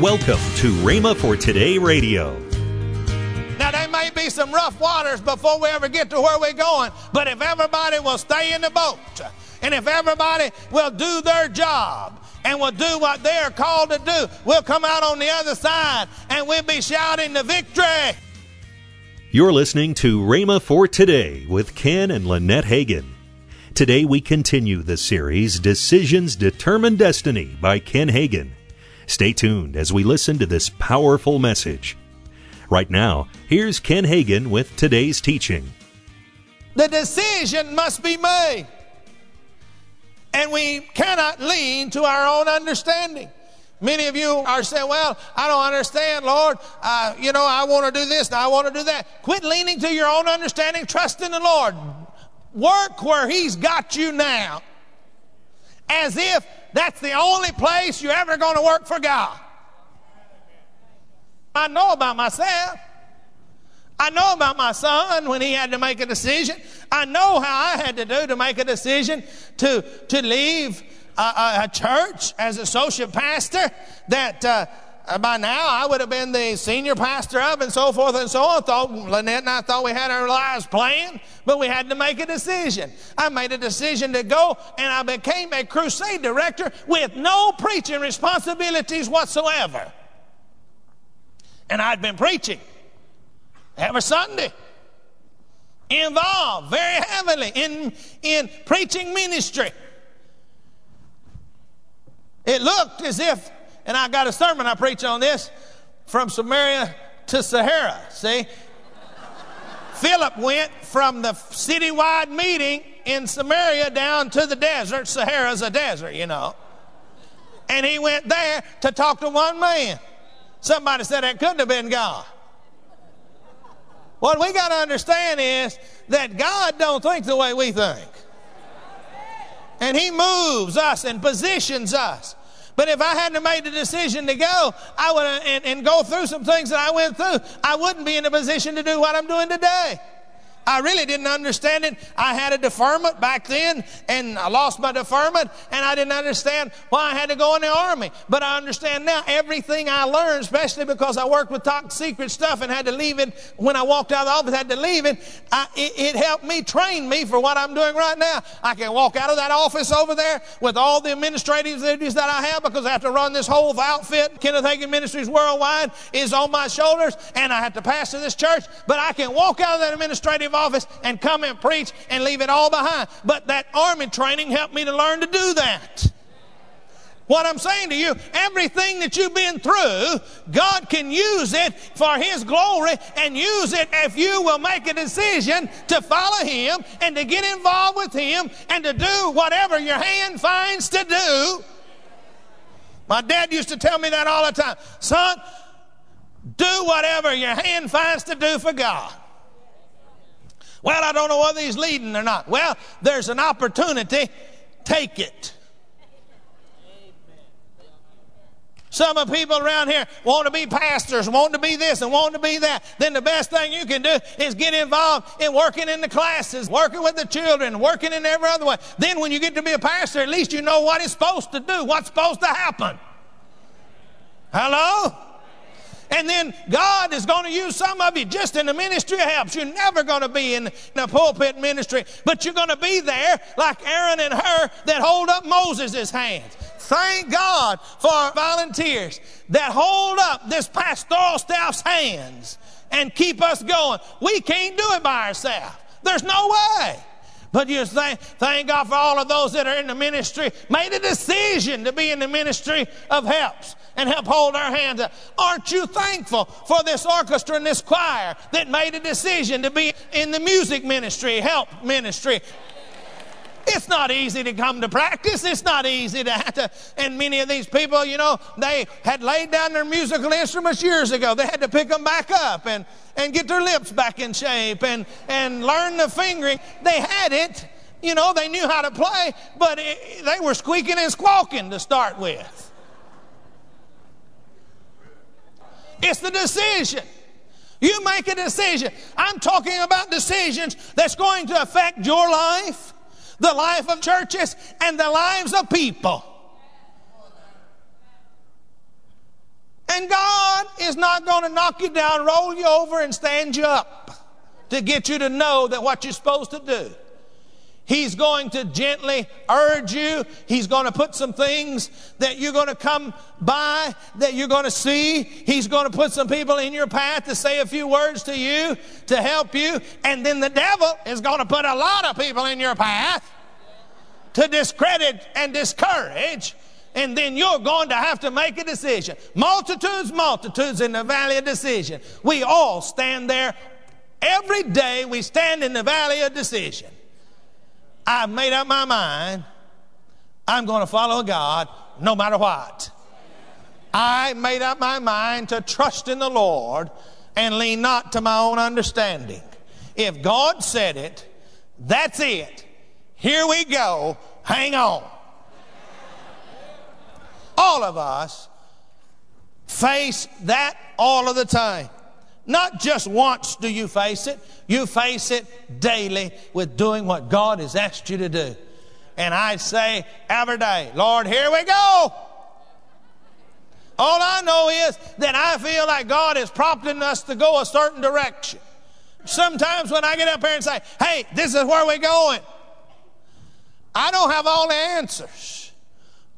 Welcome to Rhema for Today Radio. Now, there may be some rough waters before we ever get to where we're going, but if everybody will stay in the boat, and if everybody will do their job, and will do what they're called to do, we'll come out on the other side and we'll be shouting the victory. You're listening to Rhema for Today with Ken and Lynette Hagin. Today we continue the series Decisions Determine Destiny by Ken Hagin. Stay tuned as we listen to this powerful message. Right now, here's Ken Hagin with today's teaching. The decision must be made. And we cannot lean to our own understanding. Many of you are saying, Well, I don't understand, Lord. Uh, you know, I want to do this and I want to do that. Quit leaning to your own understanding. Trust in the Lord. Work where He's got you now as if that's the only place you're ever going to work for God. I know about myself. I know about my son when he had to make a decision. I know how I had to do to make a decision to, to leave a, a, a church as a associate pastor that uh, by now I would have been the senior pastor of and so forth and so on. Thought Lynette and I thought we had our lives planned, but we had to make a decision. I made a decision to go and I became a crusade director with no preaching responsibilities whatsoever. And I'd been preaching every Sunday. Involved very heavily in, in preaching ministry. It looked as if, and I got a sermon I preach on this, from Samaria to Sahara. See? Philip went from the citywide meeting in Samaria down to the desert. Sahara's a desert, you know. And he went there to talk to one man. Somebody said that couldn't have been God. What we got to understand is that God don't think the way we think. And He moves us and positions us. But if I hadn't made the decision to go, I would uh, and, and go through some things that I went through, I wouldn't be in a position to do what I'm doing today. I really didn't understand it. I had a deferment back then and I lost my deferment and I didn't understand why I had to go in the army. But I understand now everything I learned, especially because I worked with top secret stuff and had to leave it when I walked out of the office, had to leave it. I, it, it helped me train me for what I'm doing right now. I can walk out of that office over there with all the administrative duties that I have because I have to run this whole outfit. Kenneth Hagin Ministries Worldwide is on my shoulders and I have to pastor this church, but I can walk out of that administrative office and come and preach and leave it all behind. But that army training helped me to learn to do that. What I'm saying to you, everything that you've been through, God can use it for His glory and use it if you will make a decision to follow Him and to get involved with Him and to do whatever your hand finds to do. My dad used to tell me that all the time. Son, do whatever your hand finds to do for God. Well, I don't know whether he's leading or not. Well, there's an opportunity. Take it. Some of the people around here want to be pastors, want to be this and want to be that. Then the best thing you can do is get involved in working in the classes, working with the children, working in every other way. Then when you get to be a pastor, at least you know what it's supposed to do, what's supposed to happen. Hello? And then God is going to use some of you just in the ministry of helps. You're never going to be in, the pulpit ministry, but you're going to be there like Aaron and Hur that hold up Moses' hands. Thank God for volunteers that hold up this pastoral staff's hands and keep us going. We can't do it by ourselves. There's no way. But you thank, thank God for all of those that are in the ministry, made a decision to be in the ministry of helps and help hold our hands up. Aren't you thankful for this orchestra and this choir that made a decision to be in the music ministry, help ministry? It's not easy to come to practice. It's not easy to have to. And many of these people, you know, they had laid down their musical instruments years ago. They had to pick them back up and, and get their lips back in shape and, and learn the fingering. They had it. You know, they knew how to play, but it, they were squeaking and squawking to start with. It's the decision. You make a decision. I'm talking about decisions that's going to affect your life, the life of churches, and the lives of people. And God is not going to knock you down, roll you over, and stand you up to get you to know that what you're supposed to do. He's going to gently urge you. He's going to put some things that you're going to come by, that you're going to see. He's going to put some people in your path to say a few words to you, to help you. And then the devil is going to put a lot of people in your path to discredit and discourage. And then you're going to have to make a decision. Multitudes, multitudes in the valley of decision. We all stand there. Every day we stand in the valley of decision. I've made up my mind. I'm going to follow God no matter what. I made up my mind to trust in the Lord and lean not to my own understanding. If God said it, that's it. Here we go. Hang on. All of us face that all of the time. Not just once do you face it, you face it daily with doing what God has asked you to do. And I say every day, Lord, here we go. All I know is that I feel like God is prompting us to go a certain direction. Sometimes when I get up here and say, hey, this is where we're going, I don't have all the answers.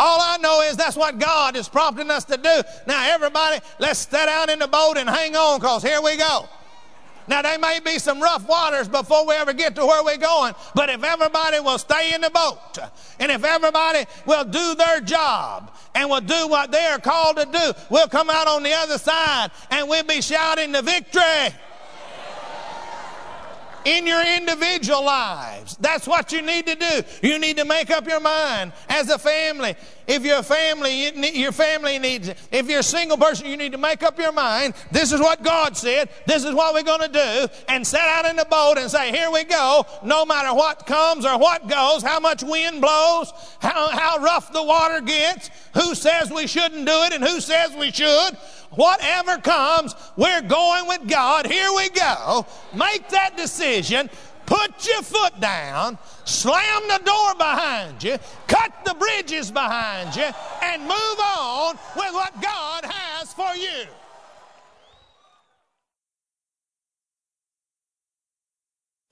All I know is that's what God is prompting us to do. Now, everybody, let's stay down in the boat and hang on because here we go. Now, there may be some rough waters before we ever get to where we're going, but if everybody will stay in the boat and if everybody will do their job and will do what they are called to do, we'll come out on the other side and we'll be shouting the victory in your individual lives. That's what you need to do. You need to make up your mind as a family. If you're a family, your family needs it. If you're a single person, you need to make up your mind. This is what God said. This is what we're going to do. And set out in the boat and say, here we go. No matter what comes or what goes, how much wind blows, how, how rough the water gets, who says we shouldn't do it and who says we should. Whatever comes, we're going with God. Here we go. Make that decision. Put your foot down, slam the door behind you, cut the bridges behind you, and move on with what God has for you.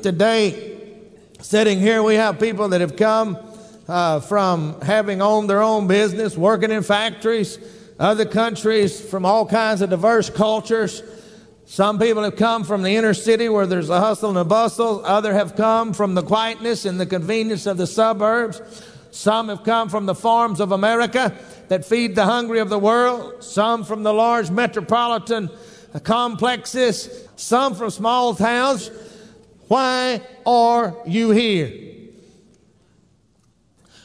Today, sitting here, we have people that have come uh, from having owned their own business, working in factories, other countries from all kinds of diverse cultures. Some people have come from the inner city where there's a hustle and a bustle. Others have come from the quietness and the convenience of the suburbs. Some have come from the farms of America that feed the hungry of the world. Some from the large metropolitan complexes. Some from small towns. Why are you here?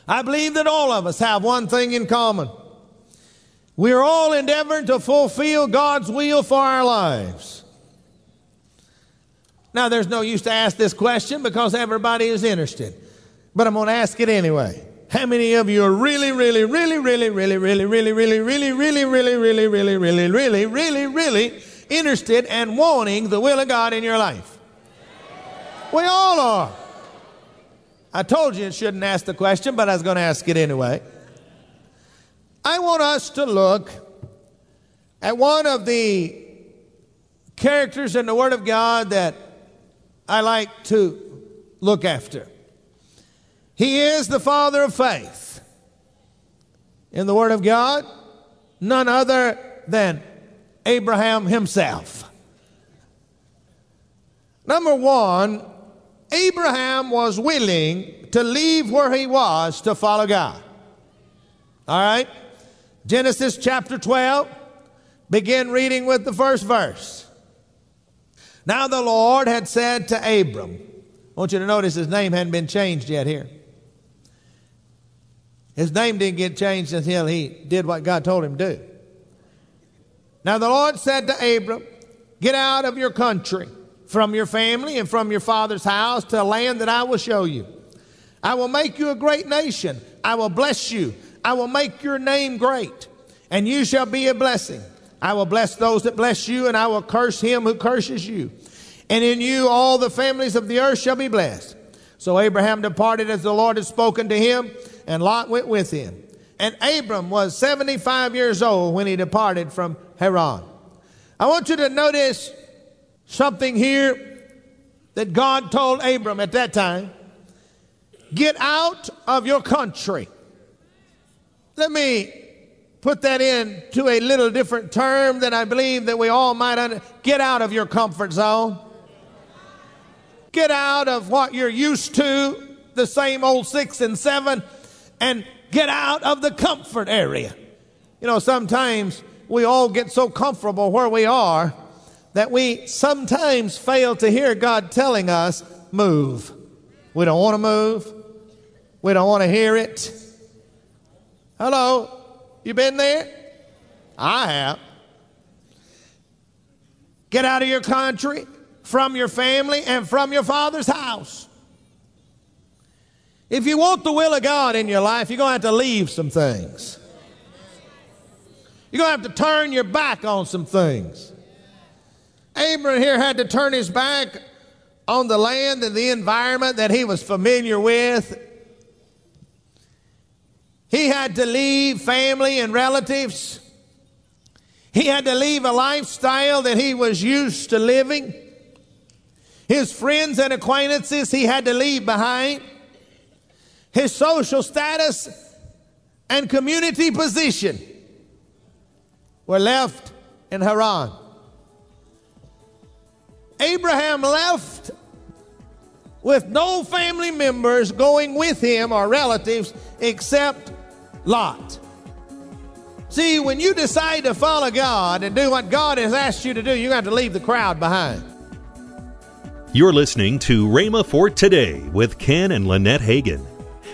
I believe that all of us have one thing in common. We are all endeavoring to fulfill God's will for our lives. Now, there's no use to ask this question because everybody is interested, but I'm going to ask it anyway. How many of you are really, really, really, really, really, really, really, really, really, really, really, really, really, really, really, really, really interested and wanting the will of God in your life? We all are. I told you it shouldn't ask the question, but I was going to ask it anyway. I want us to look at one of the characters in the Word of God that I like to look after. He is the father of faith. In the Word of God, none other than Abraham himself. Number one, Abraham was willing to leave where he was to follow God. All right? Genesis chapter 12, begin reading with the first verse. Now the Lord had said to Abram, I want you to notice his name hadn't been changed yet here. His name didn't get changed until he did what God told him to do. Now the Lord said to Abram, Get out of your country, from your family, and from your father's house to a land that I will show you. I will make you a great nation. I will bless you. I will make your name great, and you shall be a blessing. I will bless those that bless you, and I will curse him who curses you. And in you all the families of the earth shall be blessed. So Abraham departed as the Lord had spoken to him, and Lot went with him. And Abram was 75 years old when he departed from Haran. I want you to notice something here that God told Abram at that time. Get out of your country. Let me put that in to a little different term that I believe that we all might under. Get out of your comfort zone. Get out of what you're used to, the same old six and seven, and get out of the comfort area. You know, sometimes we all get so comfortable where we are that we sometimes fail to hear God telling us, move. We don't want to move. We don't want to hear it. Hello? You been there? I have. Get out of your country, from your family, and from your father's house. If you want the will of God in your life, you're going to have to leave some things. You're going to have to turn your back on some things. Abraham here had to turn his back on the land and the environment that he was familiar with. He had to leave family and relatives. He had to leave a lifestyle that he was used to living. His friends and acquaintances he had to leave behind. His social status and community position were left in Haran. Abraham left with no family members going with him or relatives except Lot. See, when you decide to follow God and do what God has asked you to do, to have to leave the crowd behind. You're listening to Rhema for Today with Ken and Lynette Hagin.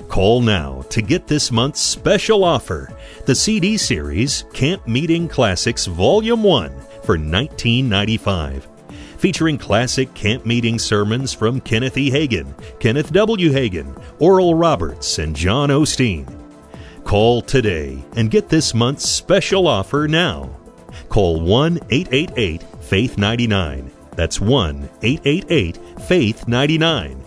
Call now to get this month's special offer the CD series Camp Meeting Classics Volume 1 for $19.95 featuring classic camp meeting sermons from Kenneth E. Hagin, Kenneth W. Hagin, Oral Roberts, and John Osteen. Call today and get this month's special offer now. Call 1 888 Faith 99. That's 1 888 Faith 99.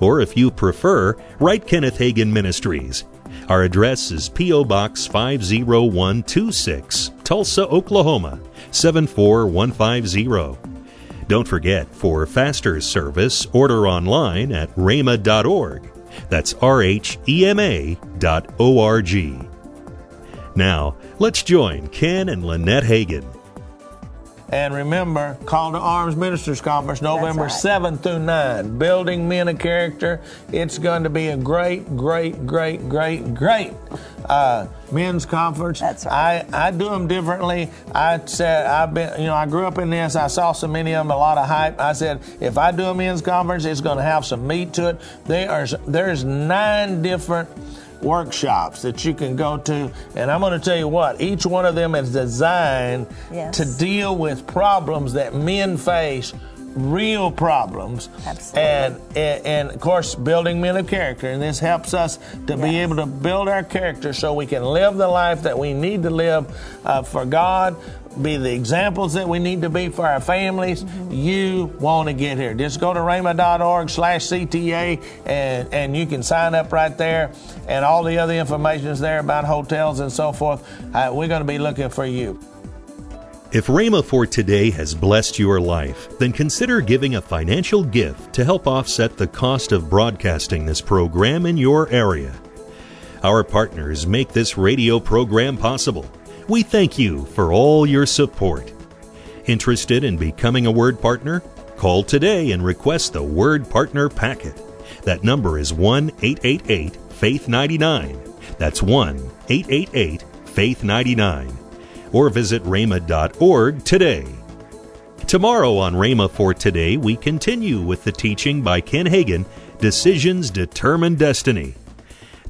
Or if you prefer, write Kenneth Hagin Ministries. Our address is P.O. Box 50126, Tulsa, Oklahoma 74150. Don't forget, for faster service, order online at rhema.org. That's R H E M A dot O R G. Now, let's join Ken and Lynette Hagin. And remember, Call to Arms Ministers Conference, November right. 7 through 9. Building Men of Character. It's going to be a great, great, great, great, great uh, men's conference. That's right. I, I do them differently. I said, I've been, you know, I grew up in this. I saw so many of them, a lot of hype. I said, if I do a men's conference, it's going to have some meat to it. There are, there's nine different workshops that you can go to. And I'm going to tell you what, each one of them is designed Yes. to deal with problems that men face. Real problems, Absolutely. and, and and of course, building men of character, and this helps us to be able to build our character so we can live the life that we need to live uh, for God, be the examples that we need to be for our families. You want to get here. Just go to rhema.org slash CTA and, and you can sign up right there. And all the other information is there about hotels and so forth. Uh, we're going to be looking for you. If Rhema for today has blessed your life, then consider giving a financial gift to help offset the cost of broadcasting this program in your area. Our partners make this radio program possible. We thank you for all your support. Interested in becoming a Word Partner? Call today and request the Word Partner Packet. That number is 1 888 Faith 99. That's 1 888 Faith 99. Or visit rhema.org today. Tomorrow on Rhema for Today, we continue with the teaching by Ken Hagin Decisions Determine Destiny.